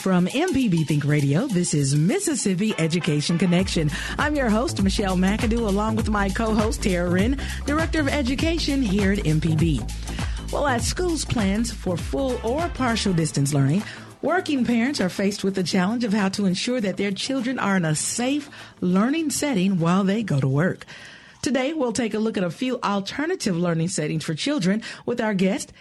From MPB Think Radio, this is Mississippi Education Connection. I'm your host, Michelle McAdoo, along with my co-host, Tara Wren, Director of Education here at MPB. Well, as schools plans for full or partial distance learning, Working parents are faced with the challenge of how to ensure that their children are in a safe learning setting while they go to work. Today, we'll take a look at a few alternative learning settings for children with our guest,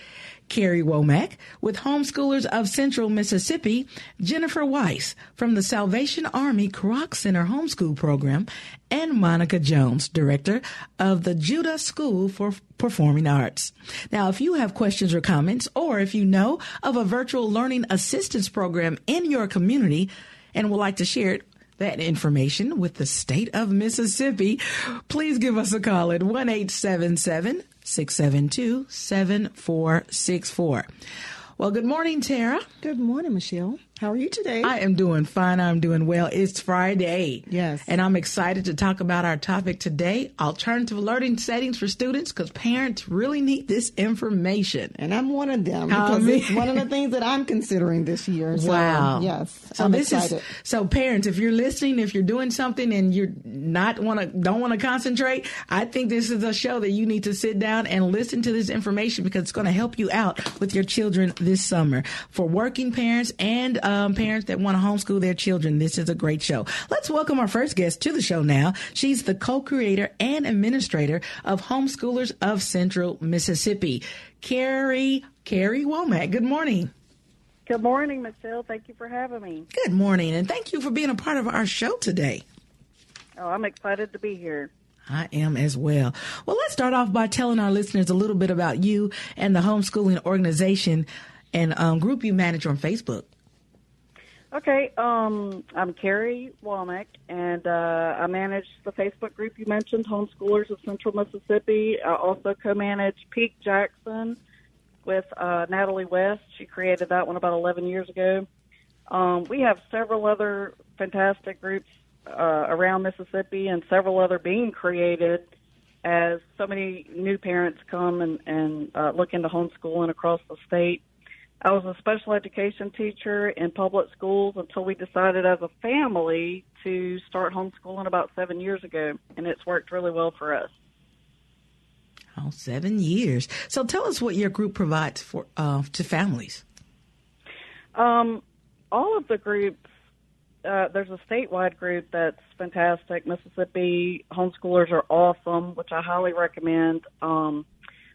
Carrie Womack, with homeschoolers of Central Mississippi, Jennifer Weiss from the Salvation Army Kroc Center Homeschool Program, and Monica Jones, director of the Judah School for Performing Arts. Now, if you have questions or comments, or if you know of a virtual learning assistance program in your community and would like to share it, that information with the state of Mississippi, please give us a call at 1 877 672 7464. Well, good morning, Tara. Good morning, Michelle. How are you today? I am doing fine. I'm doing well. It's Friday. Yes. And I'm excited to talk about our topic today alternative learning settings for students because parents really need this information. And I'm one of them because it's one of the things that I'm considering this year. So, wow. Yes. So I'm this excited. is so parents, if you're listening, if you're doing something and you're not want to don't want to concentrate, I think this is a show that you need to sit down and listen to this information because it's going to help you out with your children this summer. For working parents and um, parents that want to homeschool their children, this is a great show. Let's welcome our first guest to the show now. She's the co-creator and administrator of Homeschoolers of Central Mississippi, Carrie Carrie Womack. Good morning. Good morning, Michelle. Thank you for having me. Good morning, and thank you for being a part of our show today. Oh, I'm excited to be here. I am as well. Well, let's start off by telling our listeners a little bit about you and the homeschooling organization and um, group you manage on Facebook. Okay, um, I'm Carrie Womack, and uh, I manage the Facebook group you mentioned, Homeschoolers of Central Mississippi. I also co-manage Peak Jackson with uh, Natalie West. She created that one about 11 years ago. Um, we have several other fantastic groups uh, around Mississippi, and several other being created as so many new parents come and, and uh, look into homeschooling across the state. I was a special education teacher in public schools until we decided as a family to start homeschooling about seven years ago, and it's worked really well for us. Oh, seven years. So tell us what your group provides for uh, to families. Um, all of the groups. Uh, there's a statewide group that's fantastic. Mississippi homeschoolers are awesome, which I highly recommend. Um,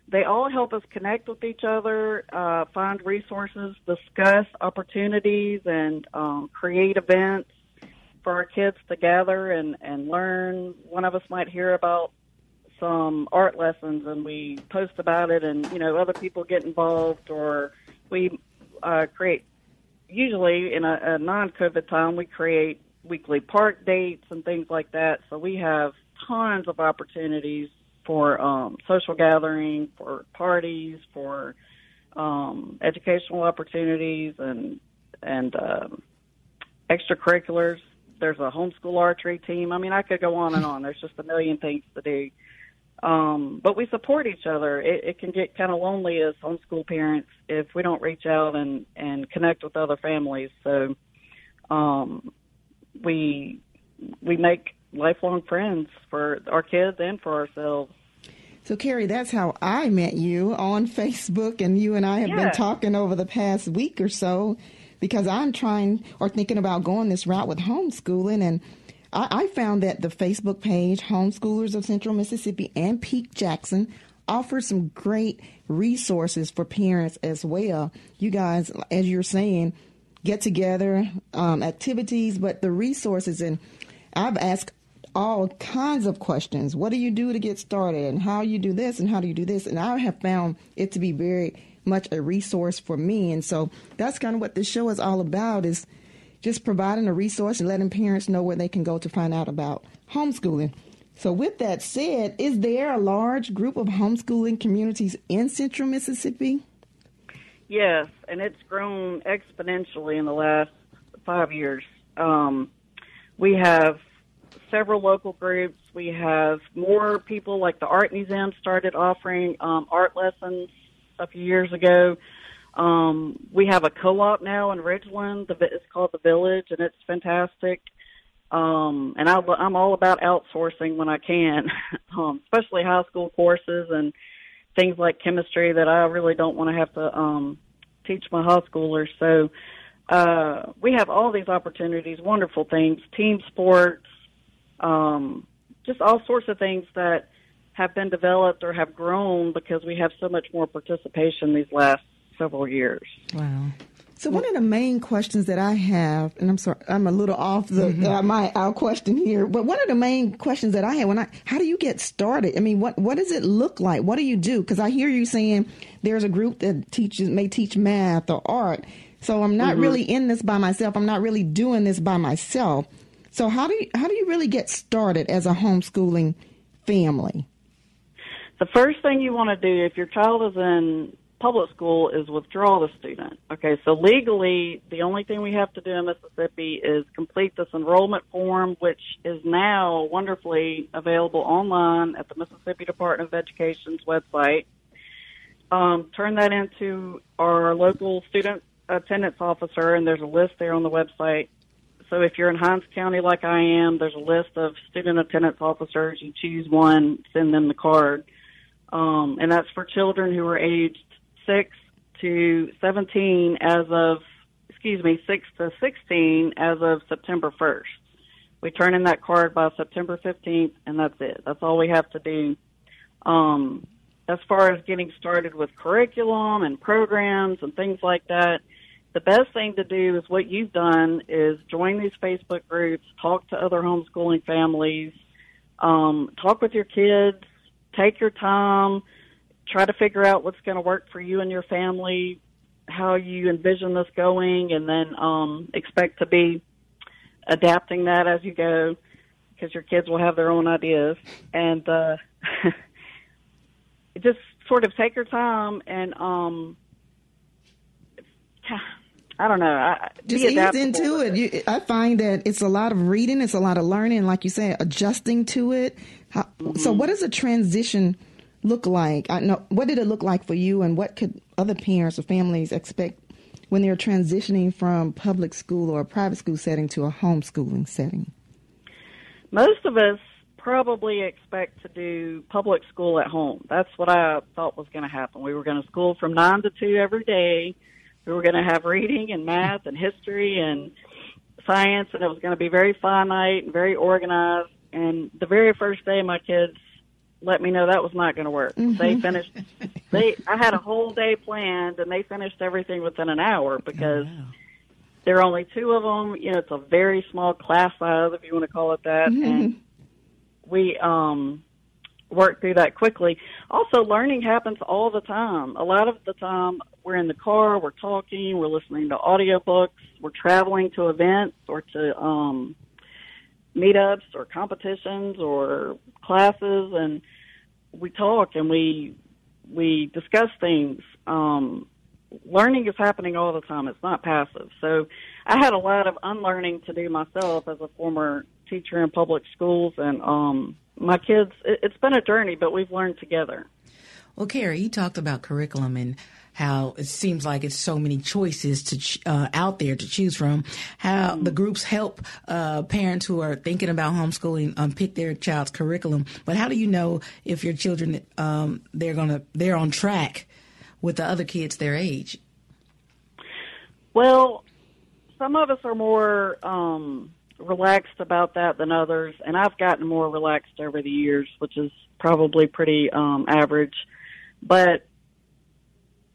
they all help us connect with each other, uh, find resources, discuss opportunities, and um, create events for our kids to gather and, and learn. One of us might hear about some art lessons and we post about it, and you know other people get involved, or we uh, create. Usually, in a, a non-COVID time, we create weekly park dates and things like that. So we have tons of opportunities for um, social gathering, for parties, for um, educational opportunities, and and um, extracurriculars. There's a homeschool archery team. I mean, I could go on and on. There's just a million things to do. Um, but we support each other. It, it can get kind of lonely as homeschool parents if we don't reach out and, and connect with other families. So um, we we make lifelong friends for our kids and for ourselves. So, Carrie, that's how I met you on Facebook, and you and I have yeah. been talking over the past week or so because I'm trying or thinking about going this route with homeschooling. And I, I found that the Facebook page, Homeschoolers of Central Mississippi and Peak Jackson, offers some great resources for parents as well. You guys, as you're saying, get together, um, activities, but the resources and I've asked all kinds of questions. What do you do to get started? And how you do this and how do you do this? And I have found it to be very much a resource for me. And so that's kind of what this show is all about is just providing a resource and letting parents know where they can go to find out about homeschooling. So, with that said, is there a large group of homeschooling communities in central Mississippi? Yes, and it's grown exponentially in the last five years. Um, we have several local groups. We have more people like the Art Museum started offering um, art lessons a few years ago. Um, we have a co-op now in Ridgeland. The, it's called the Village, and it's fantastic. Um, and I, I'm all about outsourcing when I can, um, especially high school courses and things like chemistry that I really don't want to have to um, teach my high schoolers. So uh, we have all these opportunities, wonderful things, team sports, um, just all sorts of things that have been developed or have grown because we have so much more participation these last several years. Wow. So one of the main questions that I have, and I'm sorry, I'm a little off the mm-hmm. uh, my our question here, but one of the main questions that I have when I, how do you get started? I mean, what what does it look like? What do you do? Because I hear you saying there's a group that teaches may teach math or art, so I'm not mm-hmm. really in this by myself. I'm not really doing this by myself. So how do you, how do you really get started as a homeschooling family? The first thing you want to do if your child is in public school is withdraw the student. Okay, so legally, the only thing we have to do in Mississippi is complete this enrollment form, which is now wonderfully available online at the Mississippi Department of Education's website. Um, turn that into our local student attendance officer, and there's a list there on the website. So if you're in Hinds County like I am, there's a list of student attendance officers. You choose one, send them the card. Um, and that's for children who are aged 6 to 17 as of, excuse me, 6 to 16 as of September 1st. We turn in that card by September 15th, and that's it. That's all we have to do. Um, as far as getting started with curriculum and programs and things like that, the best thing to do is what you've done is join these Facebook groups, talk to other homeschooling families, um, talk with your kids, take your time, try to figure out what's going to work for you and your family, how you envision this going, and then um, expect to be adapting that as you go because your kids will have their own ideas. And uh, just sort of take your time and um, I don't know. I, just ease into it. You, I find that it's a lot of reading, it's a lot of learning, like you say, adjusting to it. How, mm-hmm. So, what does a transition look like? I know what did it look like for you, and what could other parents or families expect when they're transitioning from public school or a private school setting to a homeschooling setting? Most of us probably expect to do public school at home. That's what I thought was going to happen. We were going to school from nine to two every day. We were going to have reading and math and history and science, and it was going to be very finite and very organized. And the very first day, my kids let me know that was not going to work. Mm-hmm. They finished. They I had a whole day planned, and they finished everything within an hour because. Oh, wow. There are only two of them. You know, it's a very small class size, if you want to call it that. Mm-hmm. And we um work through that quickly. Also, learning happens all the time. A lot of the time, we're in the car, we're talking, we're listening to audiobooks, we're traveling to events or to um, meetups or competitions or classes, and we talk and we we discuss things. Um, learning is happening all the time. It's not passive. So I had a lot of unlearning to do myself as a former teacher in public schools, and um, my kids. It, it's been a journey, but we've learned together. Well, Carrie, you talked about curriculum and how it seems like it's so many choices to ch- uh, out there to choose from. How the groups help uh, parents who are thinking about homeschooling um, pick their child's curriculum. But how do you know if your children um, they're gonna they're on track with the other kids their age? Well, some of us are more um, relaxed about that than others, and I've gotten more relaxed over the years, which is probably pretty um, average. But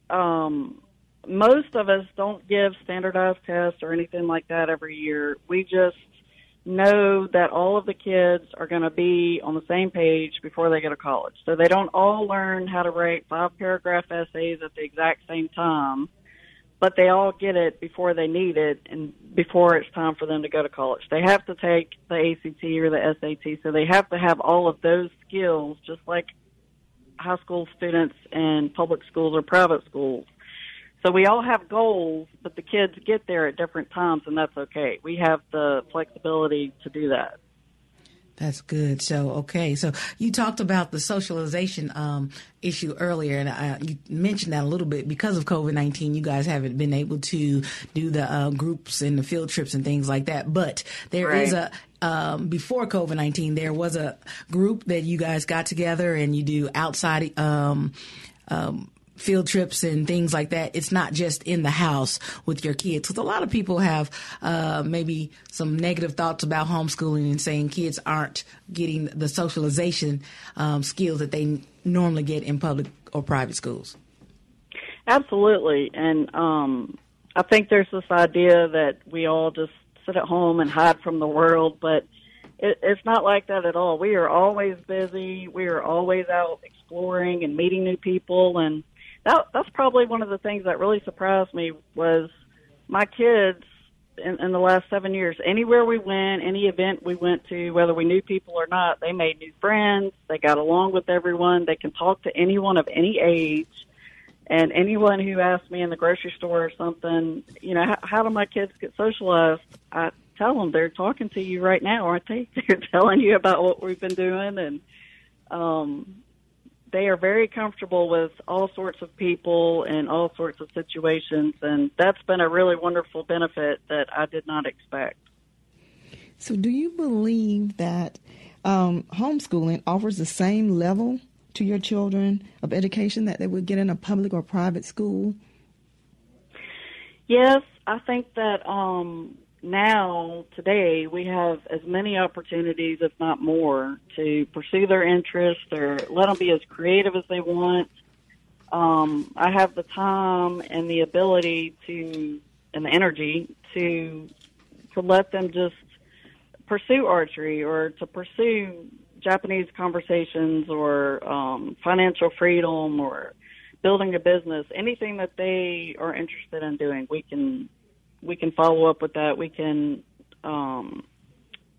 um, most of us don't give standardized tests or anything like that every year. We just know that all of the kids are going to be on the same page before they go to college. So they don't all learn how to write five paragraph essays at the exact same time. but they all get it before they need it and before it's time for them to go to college. They have to take the ACT or the SAT, so they have to have all of those skills, just like high school students in public schools or private schools. So we all have goals, but the kids get there at different times, and that's okay. We have the flexibility to do that. That's good. So, okay. So you talked about the socialization um, issue earlier, and I, you mentioned that a little bit. Because of COVID 19, you guys haven't been able to do the uh, groups and the field trips and things like that. But there right. is a, um, before COVID 19, there was a group that you guys got together and you do outside, um, um field trips and things like that. It's not just in the house with your kids. Because a lot of people have uh, maybe some negative thoughts about homeschooling and saying kids aren't getting the socialization um, skills that they normally get in public or private schools. Absolutely, and um, I think there's this idea that we all just sit at home and hide from the world, but it, it's not like that at all. We are always busy. We are always out exploring and meeting new people, and that that's probably one of the things that really surprised me was my kids in, in the last seven years. Anywhere we went, any event we went to, whether we knew people or not, they made new friends. They got along with everyone. They can talk to anyone of any age. And anyone who asks me in the grocery store or something, you know, how, how do my kids get socialized? I tell them they're talking to you right now, aren't they? They're telling you about what we've been doing, and um, they are very comfortable with all sorts of people and all sorts of situations, and that's been a really wonderful benefit that I did not expect. So, do you believe that um, homeschooling offers the same level to your children of education that they would get in a public or private school? Yes, I think that um, now, today, we have as many opportunities, if not more, to pursue their interests or let them be as creative as they want. Um, I have the time and the ability to, and the energy to, to let them just pursue archery or to pursue Japanese conversations or um, financial freedom or building a business, anything that they are interested in doing, we can we can follow up with that. We can um,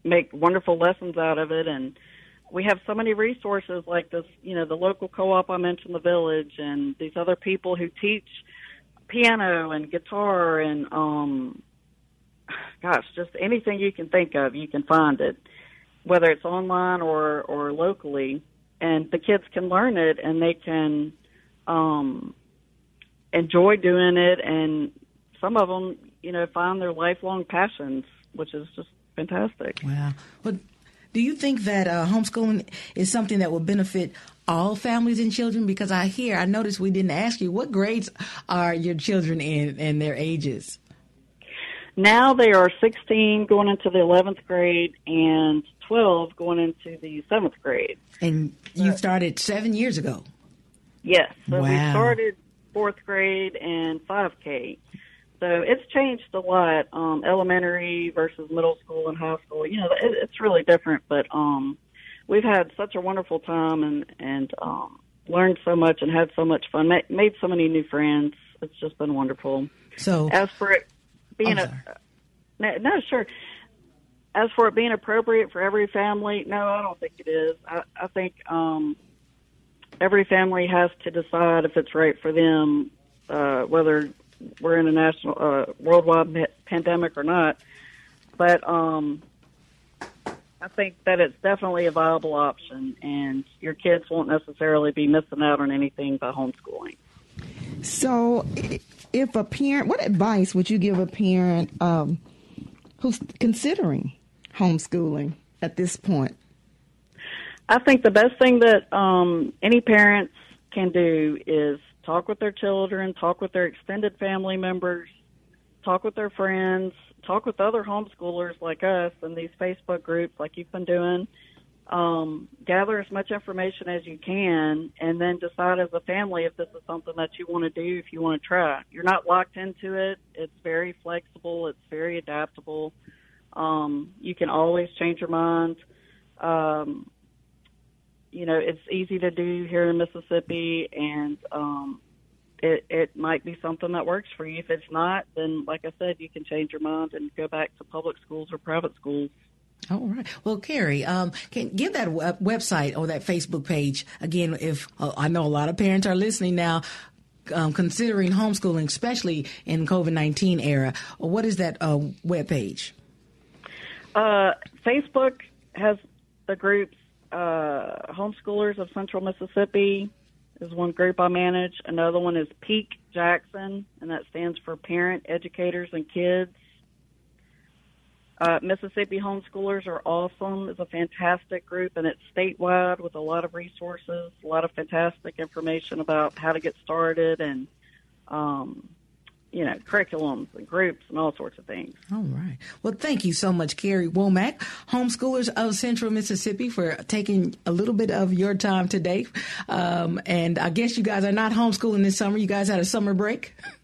make wonderful lessons out of it, and we have so many resources like this. You know, the local co-op I mentioned, the village, and these other people who teach piano and guitar and um, gosh, just anything you can think of, you can find it, whether it's online or or locally, and the kids can learn it and they can um, enjoy doing it and some of them you know, find their lifelong passions, which is just fantastic. Wow. But do you think that uh, homeschooling is something that will benefit all families and children? Because I hear, I noticed we didn't ask you, what grades are your children in and their ages? Now they are 16 going into the 11th grade and 12 going into the 7th grade. And you started seven years ago? Yes. So wow. we started fourth grade and 5K. So it's changed a lot, um, elementary versus middle school and high school. You know, it, it's really different, but um, we've had such a wonderful time and and um, learned so much and had so much fun. Ma- made so many new friends. It's just been wonderful. So as for it being a no, no, sure. As for it being appropriate for every family, no, I don't think it is. I, I think um, every family has to decide if it's right for them, uh, whether we're in a national, uh, worldwide pandemic or not. But um, I think that it's definitely a viable option, and your kids won't necessarily be missing out on anything by homeschooling. So, if a parent, what advice would you give a parent um, who's considering homeschooling at this point? I think the best thing that um, any parents can do is talk with their children, talk with their extended family members, talk with their friends, talk with other homeschoolers like us in these Facebook groups like you've been doing. Um, gather as much information as you can and then decide as a family if this is something that you want to do, if you want to try. You're not locked into it. It's very flexible. It's very adaptable. Um, you can always change your mind. Um, you know, it's easy to do here in Mississippi, and um, it it might be something that works for you. If it's not, then like I said, you can change your mind and go back to public schools or private schools. All right. Well, Carrie, um, can give that web- website or that Facebook page again. If uh, I know a lot of parents are listening now, um, considering homeschooling, especially in COVID nineteen era, what is that uh, web page? Uh, Facebook has the groups uh, Homeschoolers of Central Mississippi is one group I manage. Another one is Peak Jackson, and that stands for Parent Educators and Kids. Uh, Mississippi Homeschoolers are awesome. It's a fantastic group, and it's statewide with a lot of resources, a lot of fantastic information about how to get started and um, you know, curriculums and groups and all sorts of things. All right. Well, thank you so much, Carrie Womack, homeschoolers of Central Mississippi, for taking a little bit of your time today. Um, and I guess you guys are not homeschooling this summer. You guys had a summer break.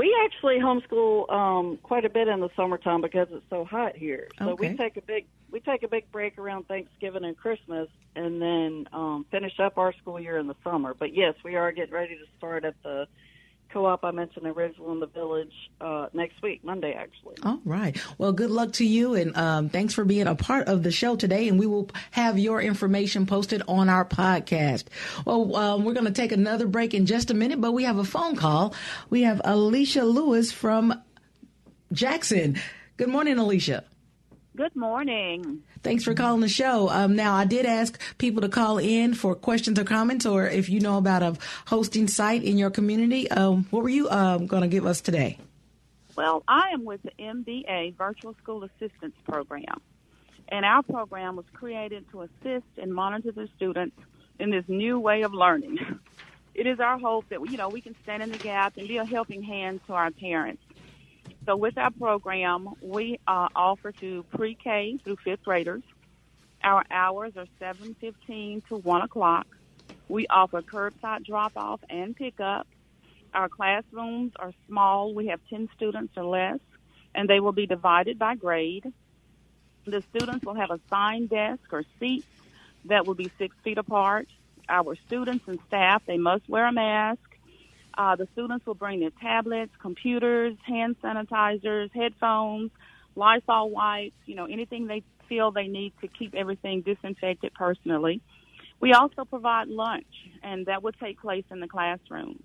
We actually homeschool um, quite a bit in the summertime because it's so hot here. So okay. we take a big we take a big break around Thanksgiving and Christmas, and then um, finish up our school year in the summer. But yes, we are getting ready to start at the co-op I mentioned in Ridgeland in the Village uh, next week, Monday actually. All right. Well, good luck to you, and um, thanks for being a part of the show today. And we will have your information posted on our podcast. Well, um, we're going to take another break in just a minute, but we have a phone call. We have Alicia Lewis from Jackson. Good morning, Alicia. Good morning. Thanks for calling the show. Um, now, I did ask people to call in for questions or comments, or if you know about a hosting site in your community. Um, what were you um, going to give us today? Well, I am with the MBA Virtual School Assistance Program, and our program was created to assist and monitor the students in this new way of learning. It is our hope that you know we can stand in the gap and be a helping hand to our parents so with our program, we uh, offer to pre-K through fifth graders. Our hours are 7:15 to 1 o'clock. We offer curbside drop-off and pickup. Our classrooms are small. We have 10 students or less, and they will be divided by grade. The students will have a assigned desk or seats that will be six feet apart. Our students and staff, they must wear a mask uh, the students will bring their tablets, computers, hand sanitizers, headphones, Lysol wipes, you know, anything they feel they need to keep everything disinfected personally. We also provide lunch, and that will take place in the classrooms.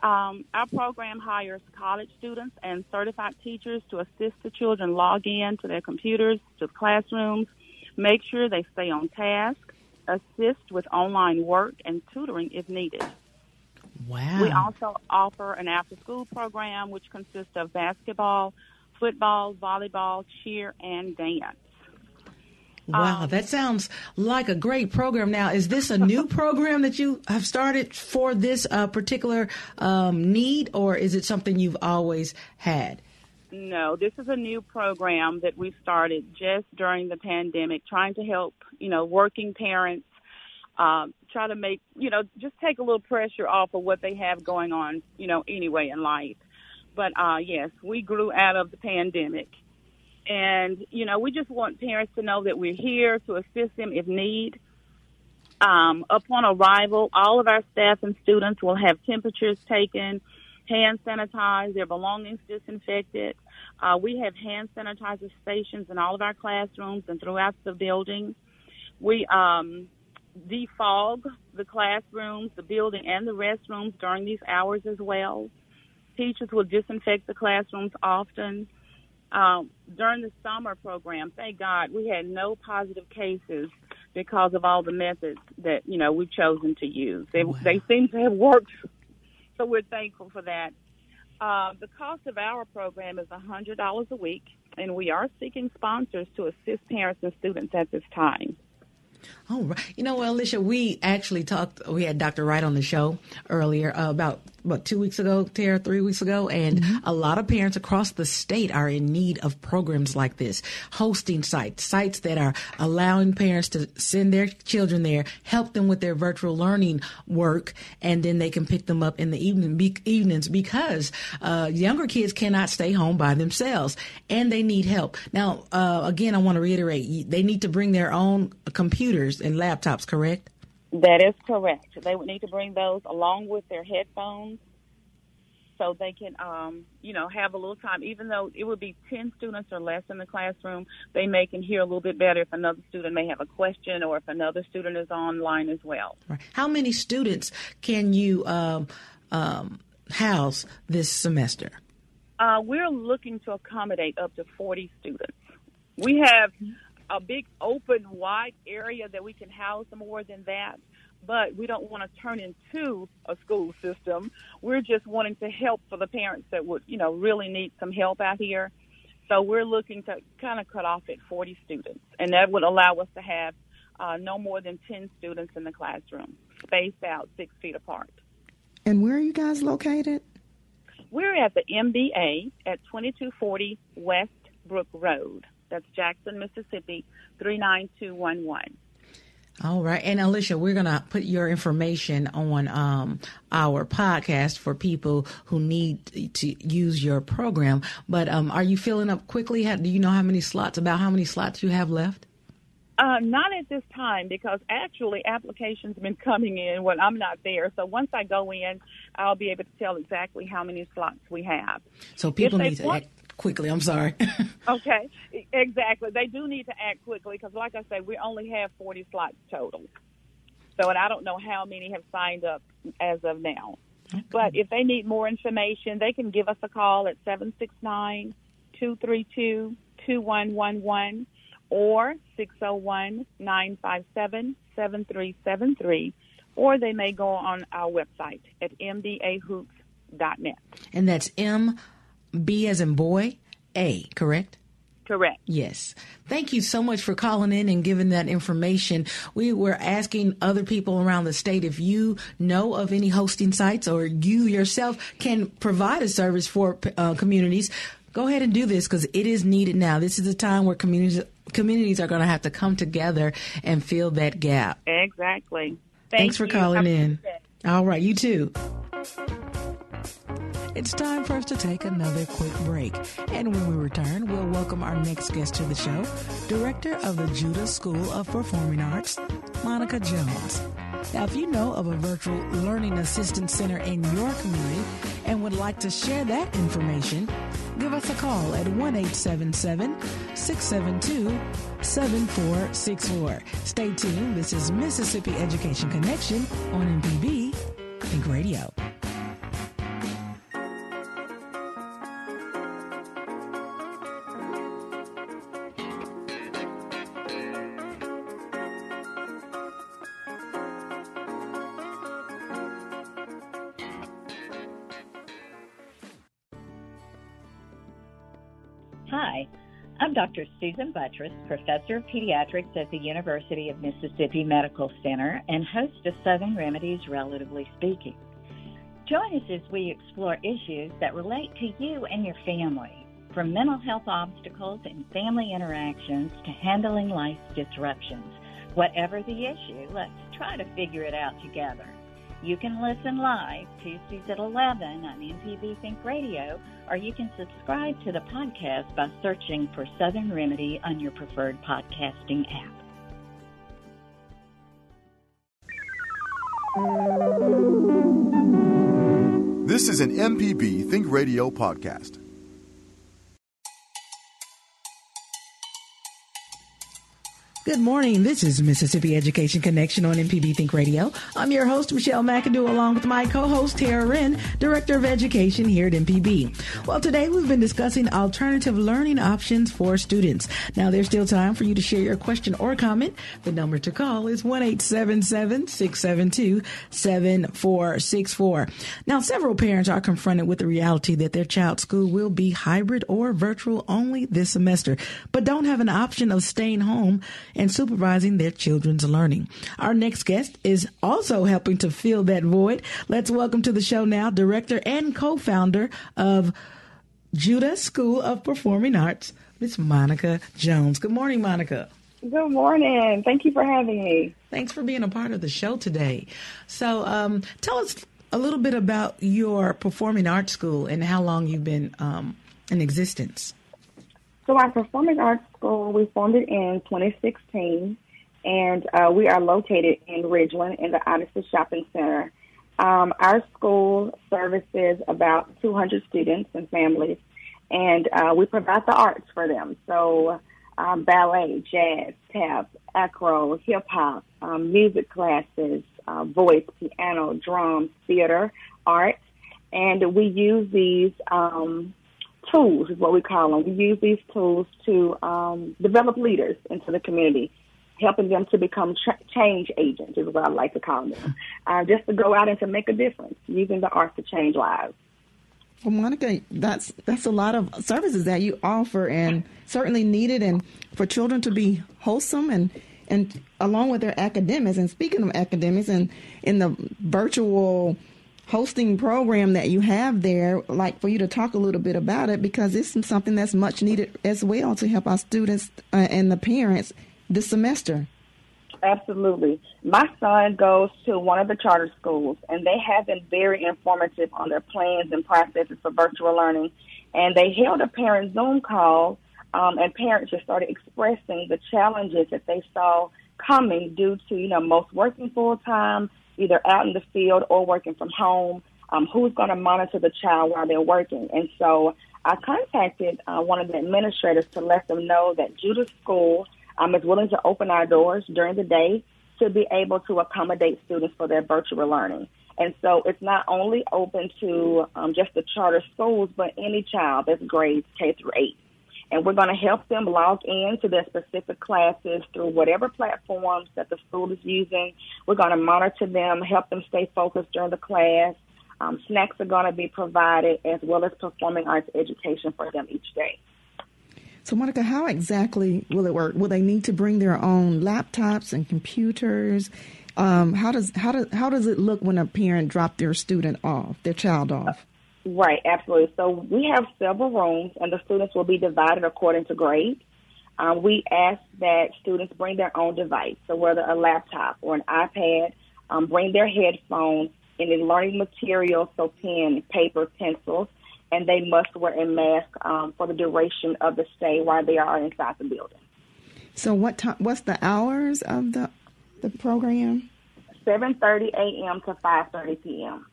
Um, our program hires college students and certified teachers to assist the children log in to their computers, to the classrooms, make sure they stay on task, assist with online work and tutoring if needed. Wow. We also offer an after school program which consists of basketball, football, volleyball, cheer, and dance. Wow, Um, that sounds like a great program. Now, is this a new program that you have started for this uh, particular um, need, or is it something you've always had? No, this is a new program that we started just during the pandemic, trying to help, you know, working parents um, try to make, you know, just take a little pressure off of what they have going on, you know, anyway in life. But uh, yes, we grew out of the pandemic. And, you know, we just want parents to know that we're here to assist them if need. Um, upon arrival, all of our staff and students will have temperatures taken, hand sanitized, their belongings disinfected. Uh, we have hand sanitizer stations in all of our classrooms and throughout the building. We um, defog the classrooms, the building, and the restrooms during these hours as well. Teachers will disinfect the classrooms often. Um, during the summer program, thank God, we had no positive cases because of all the methods that you know we've chosen to use. They Wow. they seem to have worked, so we're thankful for that. Uh, the cost of our program is hundred dollars a week, and we are seeking sponsors to assist parents and students at this time. Oh, right. You know, well, Alicia, we actually talked, we had Dr. Wright on the show earlier about, about two weeks ago, Tara, three weeks ago, and a lot of parents across the state are in need of programs like this, hosting sites, sites that are allowing parents to send their children there, help them with their virtual learning work, and then they can pick them up in the evening, be, evenings because uh, younger kids cannot stay home by themselves and they need help. Now, uh, again, I want to reiterate, they need to bring their own computers and laptops, correct? That is correct. They would need to bring those along with their headphones so they can, um, you know, have a little time. Even though it would be 10 students or less in the classroom, they may can hear a little bit better if another student may have a question or if another student is online as well. Right. How many students can you um, um, house this semester? Uh, we're looking to accommodate up to 40 students. We have a big open, wide area that we can house more than that, but we don't want to turn into a school system. We're just wanting to help for the parents that would, you know, really need some help out here. So we're looking to kind of cut off at 40 students, and that would allow us to have uh, no more than 10 students in the classroom, spaced out six feet apart. And where are you guys located? We're at the MBA at 2240 West Brook Road. That's Jackson, Mississippi, 39211. All right. And Alicia, we're going to put your information on um, our podcast for people who need to use your program. But um, are you filling up quickly? How, do you know how many slots, about how many slots you have left? Uh, not at this time because actually applications have been coming in when I'm not there. So once I go in, I'll be able to tell exactly how many slots we have. So people need to want, act quickly. I'm sorry. okay, exactly. They do need to act quickly because, like I said, we only have 40 slots total. So, and I don't know how many have signed up as of now. Okay. But if they need more information, they can give us a call at 769 232 2111 or 601 957 7373, or they may go on our website at mbahoops.net. And that's M B as in boy, A, correct? Correct. Yes. Thank you so much for calling in and giving that information. We were asking other people around the state if you know of any hosting sites or you yourself can provide a service for uh, communities. Go ahead and do this because it is needed now. This is a time where communities communities are going to have to come together and fill that gap. Exactly. Thank Thanks for you. calling in. All right, you too. It's time for us to take another quick break. And when we return, we'll welcome our next guest to the show, Director of the Judah School of Performing Arts, Monica Jones. Now, if you know of a virtual learning assistance center in your community and would like to share that information, give us a call at 1 877 672 7464. Stay tuned. This is Mississippi Education Connection on MPB Think Radio. Dr. Susan Buttross, Professor of Pediatrics at the University of Mississippi Medical Center and host of Southern Remedies Relatively Speaking. Join us as we explore issues that relate to you and your family, from mental health obstacles and family interactions to handling life disruptions. Whatever the issue, let's try to figure it out together. You can listen live Tuesdays at 11 on MPB Think Radio, or you can subscribe to the podcast by searching for Southern Remedy on your preferred podcasting app. This is an MPB Think Radio podcast. Good morning. This is Mississippi Education Connection on MPB Think Radio. I'm your host, Michelle McAdoo, along with my co-host, Tara Wren, Director of Education here at MPB. Well, today we've been discussing alternative learning options for students. Now, there's still time for you to share your question or comment. The number to call is 1-877-672-7464. Now, several parents are confronted with the reality that their child's school will be hybrid or virtual only this semester, but don't have an option of staying home and supervising their children's learning. Our next guest is also helping to fill that void. Let's welcome to the show now director and co-founder of Judah School of Performing Arts, Miss Monica Jones. Good morning, Monica. Good morning. Thank you for having me. Thanks for being a part of the show today. So, um, tell us a little bit about your performing arts school and how long you've been um, in existence. So our performing arts school, we formed it in 2016, and uh, we are located in Ridgeland in the Odyssey Shopping Center. Um, our school services about 200 students and families, and uh, we provide the arts for them. So, um, ballet, jazz, tap, acro, hip hop, um, music classes, uh, voice, piano, drums, theater, art, and we use these um, tools, is what we call them. We use these tools to um, develop leaders into the community helping them to become tra- change agents is what I like to call them. Uh, just to go out and to make a difference using the arts to change lives. Well, Monica, that's that's a lot of services that you offer, and certainly needed, and for children to be wholesome and and along with their academics. And speaking of academics, and in the virtual hosting program that you have there, like for you to talk a little bit about it, because it's something that's much needed as well to help our students uh, and the parents this semester? Absolutely. My son goes to one of the charter schools, and they have been very informative on their plans and processes for virtual learning. And they held a parent Zoom call, um, and parents just started expressing the challenges that they saw coming due to, you know, most working full time, either out in the field or working from home. Um, who's going to monitor the child while they're working? And so I contacted uh, one of the administrators to let them know that Judah School um, is willing to open our doors during the day to be able to accommodate students for their virtual learning. And so it's not only open to um, just the charter schools, but any child that's grades K through 8. And we're going to help them log in to their specific classes through whatever platforms that the school is using. We're going to monitor them, help them stay focused during the class. Um, snacks are going to be provided as well as performing arts education for them each day. So, Monica, how exactly will it work? Will they need to bring their own laptops and computers? Um, how does how does how does it look when a parent drops their student off, their child off? Right, absolutely. So we have several rooms, and the students will be divided according to grade. Um, we ask that students bring their own device, so whether a laptop or an iPad, um, bring their headphones, any learning materials, so pen, paper, pencils, and they must wear a mask um, for the duration of the stay while they are inside the building. So, what time? What's the hours of the the program? Seven thirty a.m. to five thirty p.m.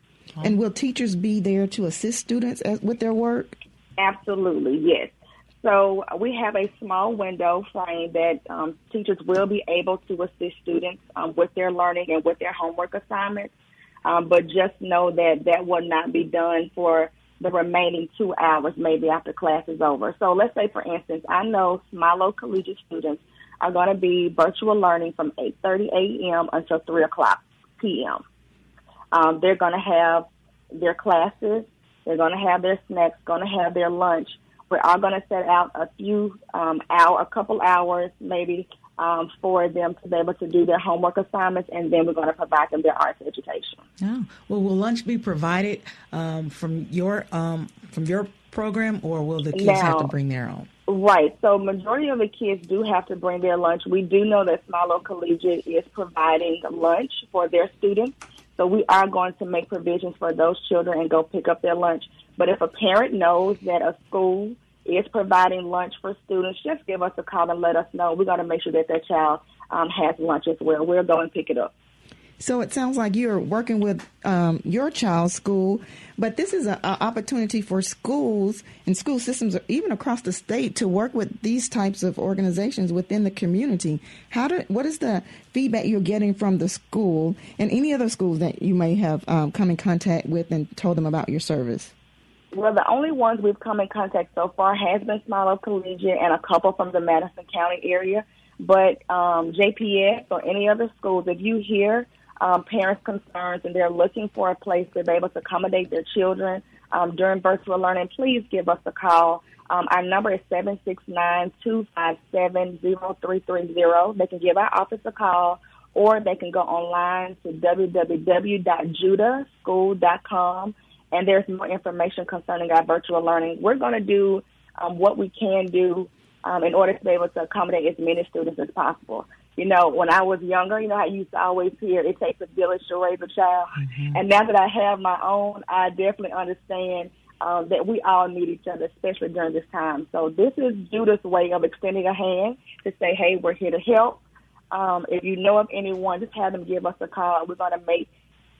And will teachers be there to assist students as, with their work? Absolutely, yes. So we have a small window frame that um, teachers will be able to assist students um, with their learning and with their homework assignments. Um, but just know that that will not be done for the remaining two hours maybe after class is over. So let's say, for instance, I know Smilow Collegiate students are going to be virtual learning from 8.30 a.m. until 3 o'clock p.m. Um, they're going to have their classes. They're going to have their snacks, going to have their lunch. We're all going to set out a few um, hour, a couple hours, maybe um, for them to be able to do their homework assignments, and then we're going to provide them their arts education. Oh, well, will lunch be provided um, from your um, from your program, or will the kids now, have to bring their own? Right. So, majority of the kids do have to bring their lunch. We do know that Smilow Collegiate is providing lunch for their students. So we are going to make provisions for those children and go pick up their lunch. But if a parent knows that a school is providing lunch for students, just give us a call and let us know. We're going to make sure that their child um, has lunch as well. We'll go and pick it up. So it sounds like you're working with um, your child's school, but this is an opportunity for schools and school systems, even across the state, to work with these types of organizations within the community. How do what is the feedback you're getting from the school and any other schools that you may have um, come in contact with and told them about your service? Well, the only ones we've come in contact so far has been Smilow Collegiate and a couple from the Madison County area. But um, JPS or any other schools, if you hear um, parents' concerns and they're looking for a place to be able to accommodate their children um, during virtual learning, please give us a call. Um, our number is 769-257-0330. They can give our office a call or they can go online to www.judahschool.com and there's more information concerning our virtual learning. We're going to do um, what we can do um, in order to be able to accommodate as many students as possible. You know, when I was younger, you know, I used to always hear it takes a village to raise a child. Mm-hmm. And now that I have my own, I definitely understand um, that we all need each other, especially during this time. So this is Judah's way of extending a hand to say, hey, we're here to help. Um, if you know of anyone, just have them give us a call. We're going to make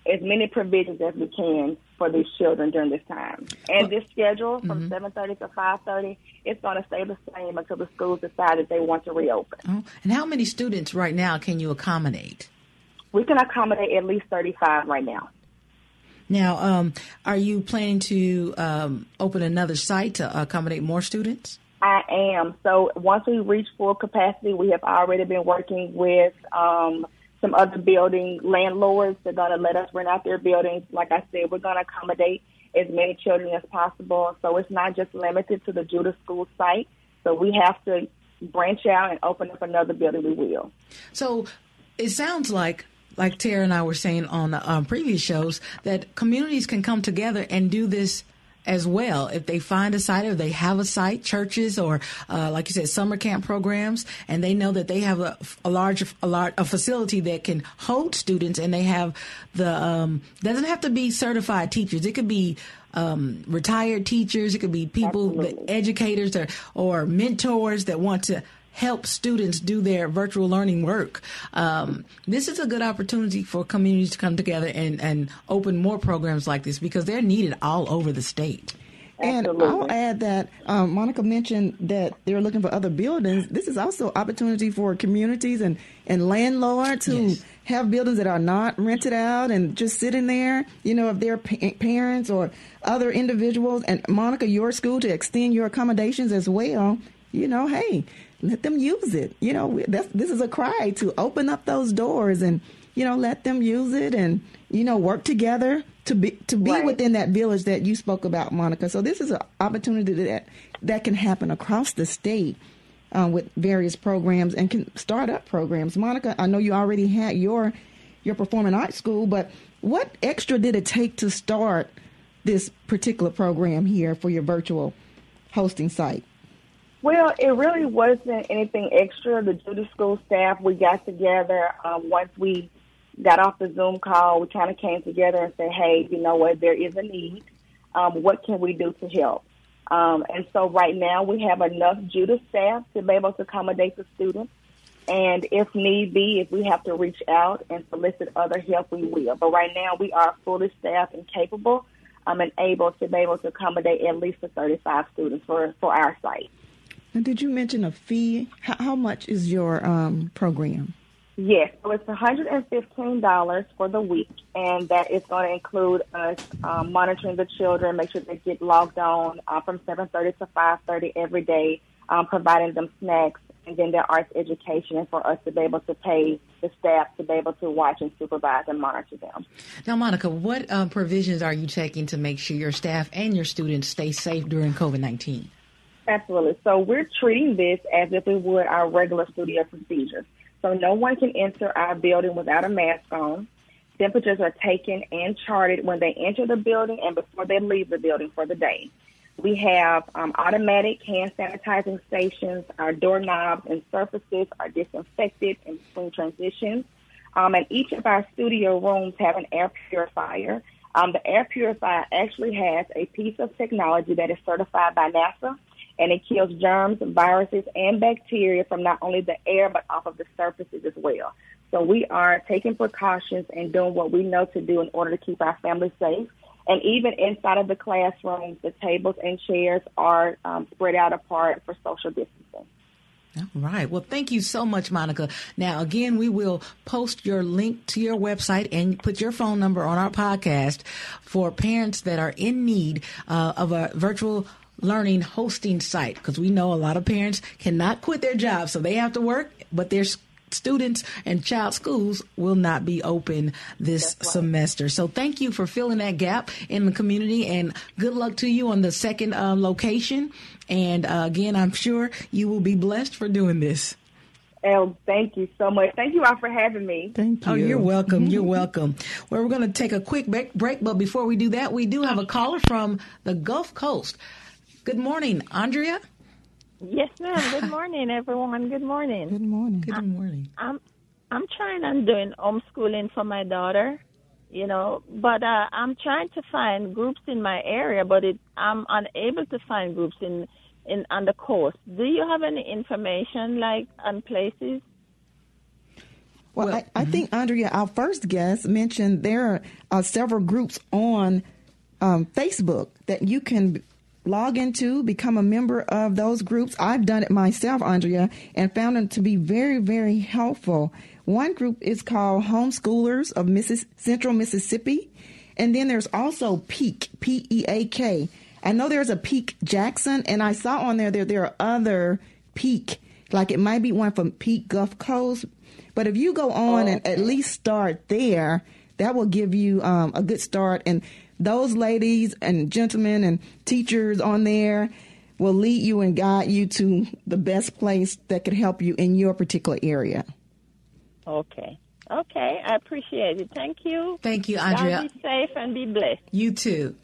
as many provisions as we can for these children during this time. And this schedule from mm-hmm. 7.30 to 5.30, it's going to stay the same until the schools decide that they want to reopen. Oh, and how many students right now can you accommodate? We can accommodate at least 35 right now. Now, um, are you planning to um, open another site to accommodate more students? I am. So once we reach full capacity, we have already been working with um, some other building landlords. They're going to let us rent out their buildings. Like I said, we're going to accommodate as many children as possible. So it's not just limited to the Judah School site. So we have to branch out and open up another building. We will. So it sounds like like Tara and I were saying on um, previous shows, that communities can come together and do this as well. If they find a site or they have a site, churches or, uh, like you said, summer camp programs, and they know that they have a, a large, a large, a facility that can hold students and they have the, um, doesn't have to be certified teachers. It could be, um, retired teachers. It could be people, educators or, or mentors that want to help students do their virtual learning work. Um, this is a good opportunity for communities to come together and, and open more programs like this because they're needed all over the state. And I'll add that um, Monica mentioned that they're looking for other buildings. This is also opportunity for communities and, and landlords who yes. have buildings that are not rented out and just sitting there. You know, if they're pa- parents or other individuals, and Monica, your school to extend your accommodations as well. You know, hey, let them use it. You know, this is a cry to open up those doors and you know let them use it and you know work together to be to be right. within that village that you spoke about, Monica. So this is an opportunity that that can happen across the state. Uh, with various programs and can start up programs. Monica, I know you already had your your performing arts school, but what extra did it take to start this particular program here for your virtual hosting site? Well, it really wasn't anything extra. The Judah School staff, we got together um, once we got off the Zoom call. We kind of came together and said, "Hey, you know what? There is a need. Um, what can we do to help?" Um, and so right now we have enough Judah staff to be able to accommodate the students. And if need be, if we have to reach out and solicit other help, we will. But right now we are fully staffed and capable um, and able to be able to accommodate at least the 35 students for, for our site. And did you mention a fee? How, how much is your um, program? Yes, so it's $115 for the week, and that is going to include us um, monitoring the children, make sure they get logged on uh, from 7.30 to 5.30 every day, um, providing them snacks, and then their arts education, and for us to be able to pay the staff to be able to watch and supervise and monitor them. Now, Monica, what uh, provisions are you taking to make sure your staff and your students stay safe during COVID-19? Absolutely. So we're treating this as if we would our regular studio procedures. So no one can enter our building without a mask on. Temperatures are taken and charted when they enter the building and before they leave the building for the day. We have um, automatic hand sanitizing stations. Our doorknobs and surfaces are disinfected in between transitions. Um, and each of our studio rooms have an air purifier. Um, the air purifier actually has a piece of technology that is certified by NASA and it kills germs, viruses, and bacteria from not only the air but off of the surfaces as well. So we are taking precautions and doing what we know to do in order to keep our families safe. And even inside of the classrooms, the tables and chairs are um, spread out apart for social distancing. All right. Well, thank you so much, Monica. Now, again, we will post your link to your website and put your phone number on our podcast for parents that are in need uh, of a virtual learning hosting site because we know a lot of parents cannot quit their job, so they have to work, but their students and child schools will not be open this right. semester. So thank you for filling that gap in the community and good luck to you on the second uh, location. And uh, again, I'm sure you will be blessed for doing this. Oh, thank you so much. Thank you all for having me. Thank you. Oh, you're welcome. You're welcome. Well, we're going to take a quick break, but before we do that, we do have a caller from the Gulf Coast. Good morning, Andrea. Yes, ma'am. Good morning, everyone. Good morning. Good morning. Good morning. I'm I'm trying on doing homeschooling for my daughter, you know, but uh, I'm trying to find groups in my area, but it, I'm unable to find groups in in on the coast. Do you have any information like on places? Well, well I, I mm-hmm. think, Andrea, our first guest mentioned there are several groups on um, Facebook that you can log into, become a member of those groups. I've done it myself, Andrea, and found them to be very, very helpful. One group is called Homeschoolers of Missis- Central Mississippi. And then there's also Peak, P E A K. I know there's a Peak Jackson, and I saw on there that there are other Peak, like it might be one from Peak Gulf Coast. But if you go on and at least start there, that will give you um, a good start. And those ladies and gentlemen and teachers on there will lead you and guide you to the best place that could help you in your particular area. Okay. Okay, I appreciate it. Thank you. Thank you, Andrea. God be safe and be blessed. You too.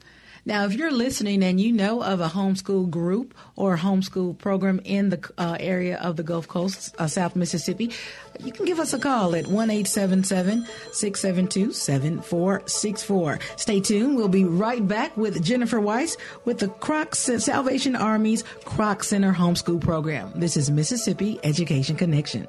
Now, if you're listening and you know of a homeschool group or homeschool program in the uh, area of the Gulf Coast, uh, South Mississippi, you can give us a call at 1 672 7464. Stay tuned. We'll be right back with Jennifer Weiss with the Kroc Salvation Army's Kroc Center Homeschool Program. This is Mississippi Education Connection.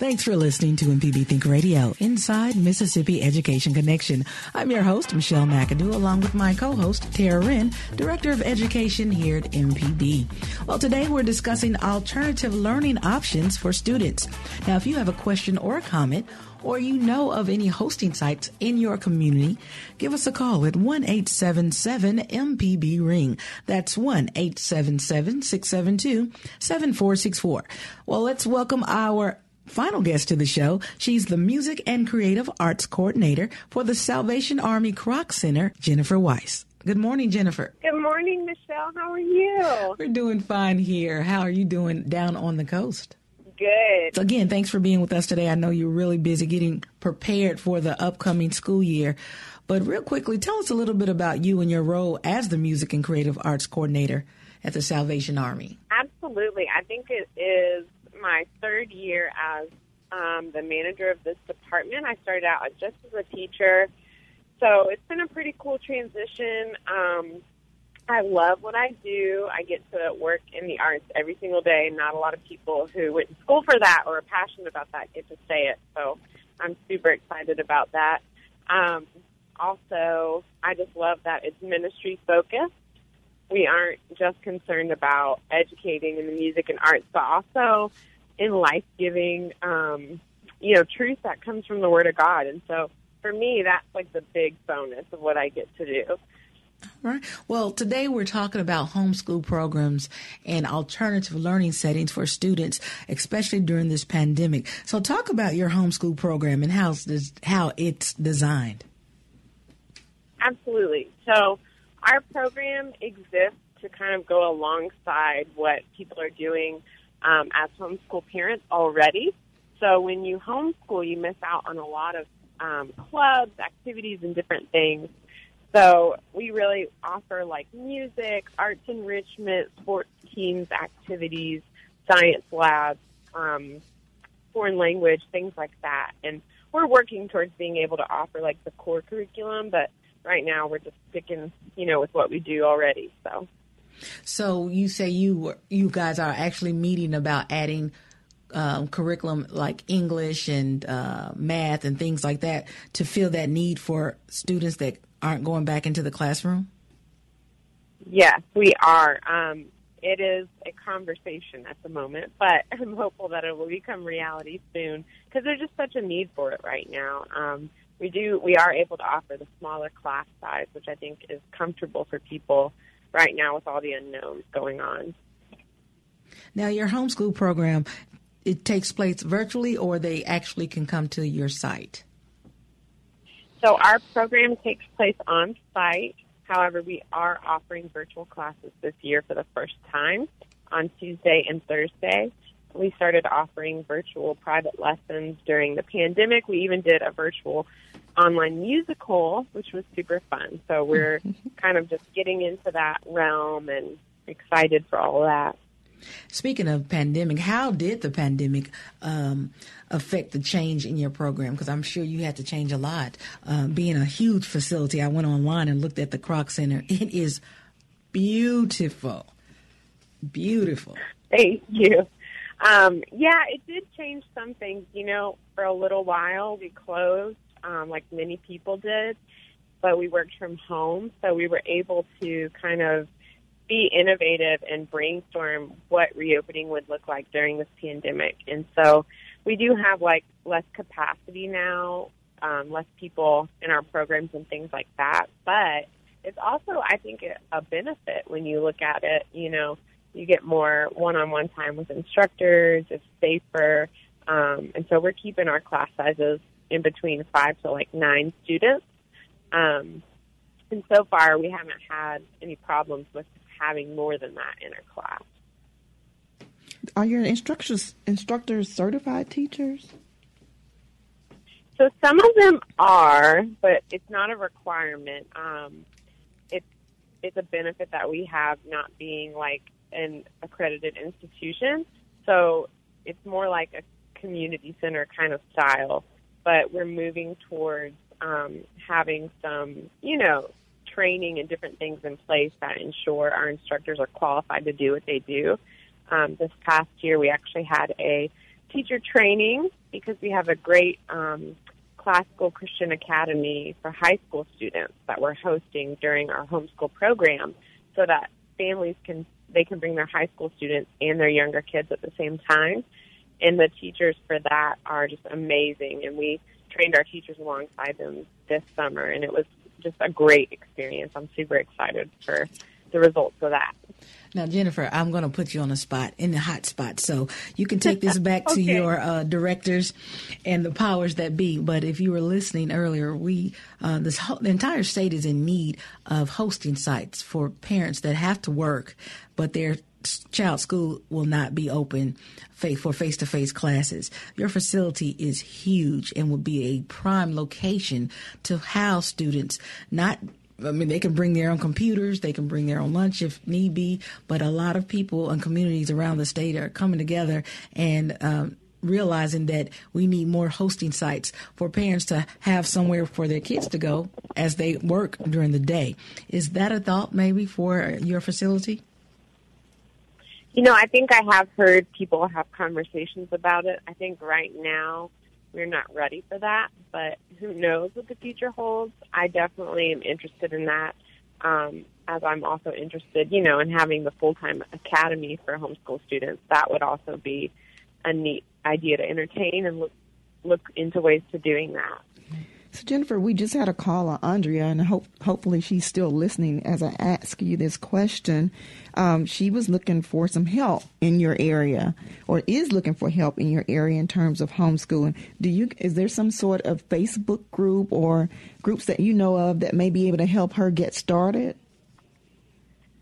Thanks for listening to MPB Think Radio, Inside Mississippi Education Connection. I'm your host, Michelle McAdoo, along with my co-host, Tara Wren, Director of Education here at MPB. Well, today we're discussing alternative learning options for students. Now, if you have a question or a comment, or you know of any hosting sites in your community, give us a call at 1 877 MPB Ring. That's 1 877 672 7464. Well, let's welcome our final guest to the show. She's the Music and Creative Arts Coordinator for the Salvation Army Kroc Center, Jennifer Weiss. Good morning, Jennifer. Good morning, Michelle. How are you? We're doing fine here. How are you doing down on the coast? Good. So again, thanks for being with us today. I know you're really busy getting prepared for the upcoming school year. But real quickly, tell us a little bit about you and your role as the Music and Creative Arts Coordinator at the Salvation Army. Absolutely. I think it is my third year as um, the manager of this department. I started out just as a teacher. So it's been a pretty cool transition. Um, I love what I do. I get to work in the arts every single day. Not a lot of people who went to school for that or are passionate about that get to say it. So I'm super excited about that. Um, also, I just love that it's ministry focused. We aren't just concerned about educating in the music and arts, but also in life giving, um, you know, truth that comes from the Word of God. And so for me, that's like the big bonus of what I get to do. Right. Well, today we're talking about homeschool programs and alternative learning settings for students, especially during this pandemic. So, talk about your homeschool program and how it's, how it's designed. Absolutely. So, our program exists to kind of go alongside what people are doing um, as homeschool parents already. So, when you homeschool, you miss out on a lot of um, clubs, activities, and different things so we really offer like music, arts enrichment, sports teams, activities, science labs, um, foreign language, things like that. And we're working towards being able to offer like the core curriculum, but right now we're just sticking, you know, with what we do already. So. So you say you were, you guys are actually meeting about adding um, curriculum like English and uh, math and things like that to fill that need for students that aren't going back into the classroom? Yes, we are. Um, it is a conversation at the moment, but I'm hopeful that it will become reality soon because there's just such a need for it right now. Um, we do, we are able to offer the smaller class size, which I think is comfortable for people right now with all the unknowns going on. Now, your homeschool program it takes place virtually, or they actually can come to your site? So our program takes place on site. However, we are offering virtual classes this year for the first time on Tuesday and Thursday. We started offering virtual private lessons during the pandemic. We even did a virtual online musical, which was super fun. So we're kind of just getting into that realm and excited for all of that. Speaking of pandemic, how did the pandemic um, affect the change in your program? Because I'm sure you had to change a lot. Uh, being a huge facility, I went online and looked at the Kroc Center. It is beautiful, beautiful. Thank you. Um, yeah, it did change some things. You know, for a little while we closed, um, like many people did, but we worked from home, so we were able to kind of be innovative and brainstorm what reopening would look like during this pandemic. And so we do have like less capacity now, um, less people in our programs and things like that. But it's also, I think, a benefit when you look at it. You know, you get more one-on-one time with instructors. It's safer, um, and so we're keeping our class sizes in between five to like nine students. Um, and so far, we haven't had any problems with having more than that in our class. Are your instructors instructors certified teachers? So some of them are, but it's not a requirement. Um, it's it's a benefit that we have not being like an accredited institution. So it's more like a community center kind of style, but we're moving towards um, having some, you know, training and different things in place that ensure our instructors are qualified to do what they do. Um, this past year, we actually had a teacher training because we have a great um, classical Christian academy for high school students that we're hosting during our homeschool program, so that families can they can bring their high school students and their younger kids at the same time. And the teachers for that are just amazing, and we trained our teachers alongside them this summer, and it was just a great experience. I'm super excited for the results of that. Now, Jennifer, I'm going to put you on the spot, in the hot spot. So you can take this back okay. to your uh, directors and the powers that be. But if you were listening earlier, we uh, this whole, the entire state is in need of hosting sites for parents that have to work, but their child school will not be open for face to face classes. Your facility is huge and will be a prime location to house students, not I mean, they can bring their own computers, they can bring their own lunch if need be, but a lot of people and communities around the state are coming together and um, realizing that we need more hosting sites for parents to have somewhere for their kids to go as they work during the day. Is that a thought maybe for your facility? You know, I think I have heard people have conversations about it. I think right now we're not ready for that, but who knows what the future holds. I definitely am interested in that. Um, as I'm also interested, you know, in having the full-time academy for homeschool students. That would also be a neat idea to entertain and look look into ways to doing that. So, Jennifer, we just had a call on Andrea, and hope, hopefully she's still listening as I ask you this question. Um, she was looking for some help in your area, or is looking for help in your area in terms of homeschooling. Do you? Is there some sort of Facebook group or groups that you know of that may be able to help her get started?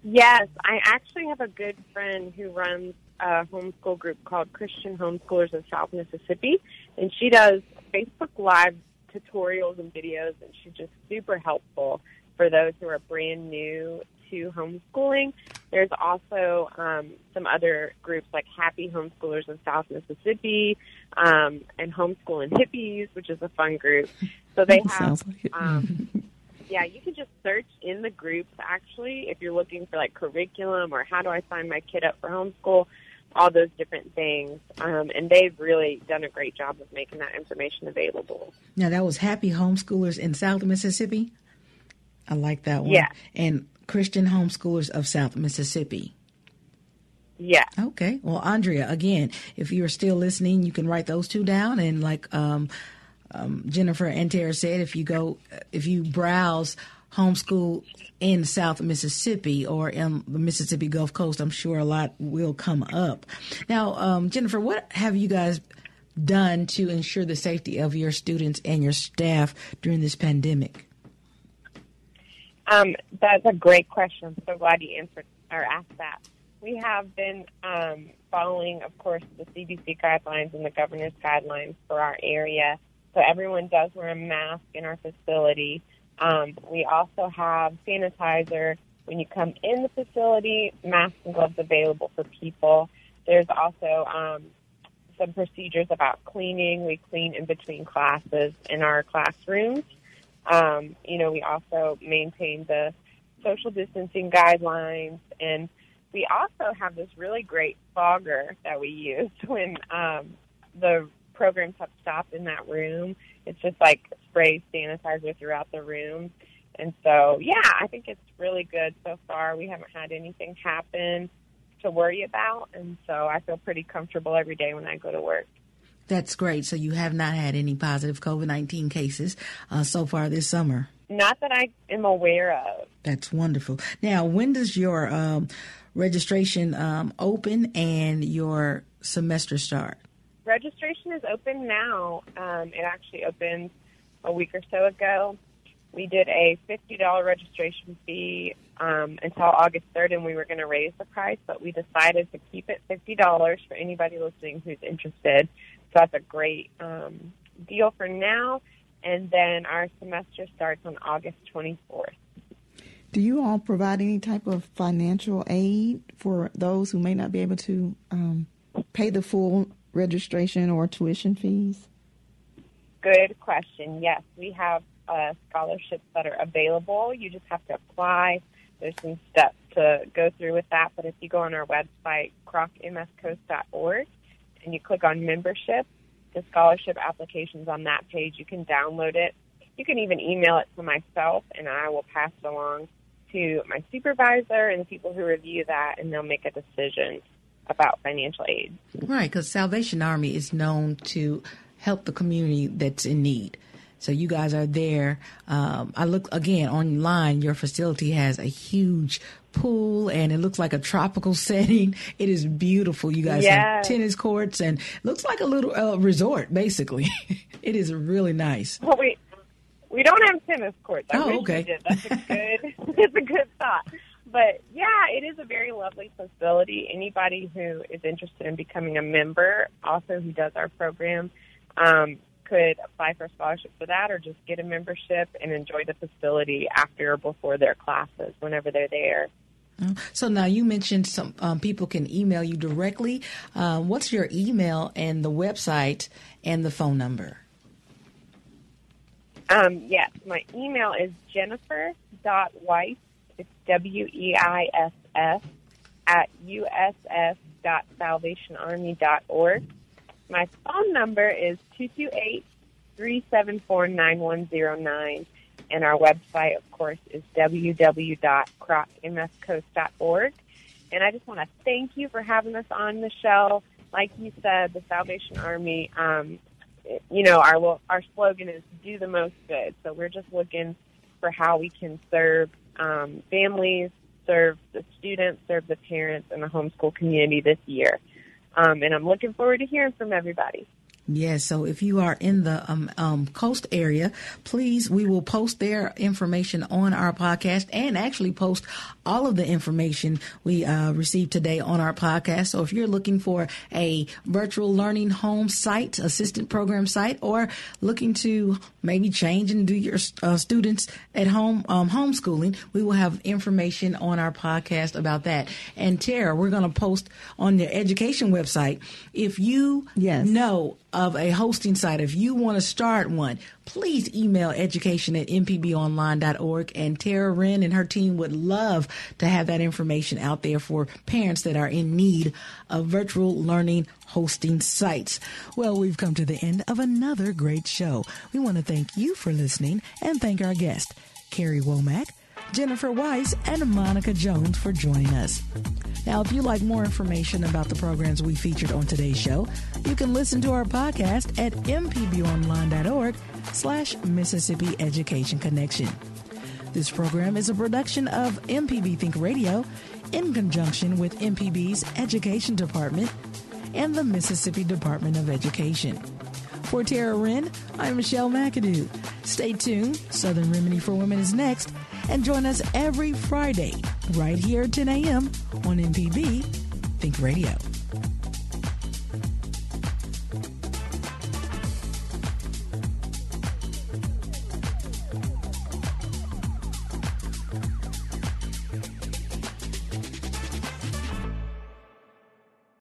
Yes, I actually have a good friend who runs a homeschool group called Christian Homeschoolers of South Mississippi, and she does Facebook Live tutorials and videos, and she's just super helpful for those who are brand new to homeschooling. There's also um, some other groups like Happy Homeschoolers of South Mississippi um, and Homeschooling Hippies, which is a fun group. So they have, like um, yeah, you can just search in the groups actually if you're looking for like curriculum or how do I sign my kid up for homeschool all those different things. Um, and they've really done a great job of making that information available. Now, that was Happy Homeschoolers in South Mississippi. I like that one. Yeah. And Christian Homeschoolers of South Mississippi. Yeah. Okay. Well, Andrea, again, if you're still listening, you can write those two down. And like um, um, Jennifer and Tara said, if you go, if you browse homeschool in South Mississippi or in the Mississippi Gulf Coast, I'm sure a lot will come up. Now, um, Jennifer, what have you guys done to ensure the safety of your students and your staff during this pandemic? Um, that's a great question. I'm so glad you answered or asked that. We have been um, following, of course, the CDC guidelines and the governor's guidelines for our area. So everyone does wear a mask in our facility. Um, we also have sanitizer when you come in the facility, masks and gloves available for people. There's also um, some procedures about cleaning. We clean in between classes in our classrooms. Um, you know, we also maintain the social distancing guidelines, and we also have this really great fogger that we use when um, the programs have stopped in that room. It's just like spray sanitizer throughout the room. And so, yeah, I think it's really good so far. We haven't had anything happen to worry about. And so I feel pretty comfortable every day when I go to work. That's great. So you have not had any positive COVID 19 cases uh, so far this summer? Not that I am aware of. That's wonderful. Now, when does your um, registration um, open and your semester start? Registration is open now. Um, it actually opened a week or so ago. We did a $50 registration fee um, until August 3rd, and we were going to raise the price, but we decided to keep it $50 for anybody listening who's interested. So that's a great um, deal for now. And then our semester starts on August 24th. Do you all provide any type of financial aid for those who may not be able to um, pay the full registration or tuition fees? Good question. Yes, we have uh, scholarships that are available. You just have to apply. There's some steps to go through with that, but if you go on our website, krocmscoast.org, and you click on membership, the scholarship applications on that page, you can download it. You can even email it to myself, and I will pass it along to my supervisor and the people who review that, and they'll make a decision about financial aid. Right, because Salvation Army is known to help the community that's in need. So you guys are there. Um, I look again online. Your facility has a huge pool and it looks like a tropical setting. It is beautiful. You guys yes. have tennis courts and looks like a little uh, resort, basically. it is really nice. Well, we we don't have tennis courts. I oh, okay. That's a good. it's a good thought. But yeah, it is a very lovely facility. Anybody who is interested in becoming a member, also who does our program, um, could apply for a scholarship for that or just get a membership and enjoy the facility after or before their classes whenever they're there. So now you mentioned some um, people can email you directly. Um, what's your email and the website and the phone number? Um, yes, my email is jennifer.weiss, W-E-I-S-S, at uss.salvationarmy.org. My phone number is 228 374 9109. And our website, of course, is www.krocmscoast.org. And I just want to thank you for having us on the show. Like you said, the Salvation Army, um, you know, our our slogan is "Do the most good." So we're just looking for how we can serve um, families, serve the students, serve the parents, and the homeschool community this year. Um, and I'm looking forward to hearing from everybody. Yes, so if you are in the um, um, coast area, please, we will post their information on our podcast and actually post all of the information we uh, received today on our podcast. So if you're looking for a virtual learning home site, assistant program site, or looking to maybe change and do your uh, students at home um, homeschooling, we will have information on our podcast about that. And Tara, we're going to post on the education website if you yes. know of a hosting site, if you want to start one, please email education at mpbonline.org. And Tara Wren and her team would love to have that information out there for parents that are in need of virtual learning hosting sites. Well, we've come to the end of another great show. We want to thank you for listening and thank our guest, Carrie Womack Jennifer Weiss, and Monica Jones for joining us. Now, if you'd like more information about the programs we featured on today's show, you can listen to our podcast at mpbonline.org slash Mississippi Education Connection. This program is a production of MPB Think Radio in conjunction with MPB's Education Department and the Mississippi Department of Education. For Tara Wren, I'm Michelle McAdoo. Stay tuned. Southern Remedy for Women is next. And join us every Friday right here at 10 a.m. on MPB Think Radio.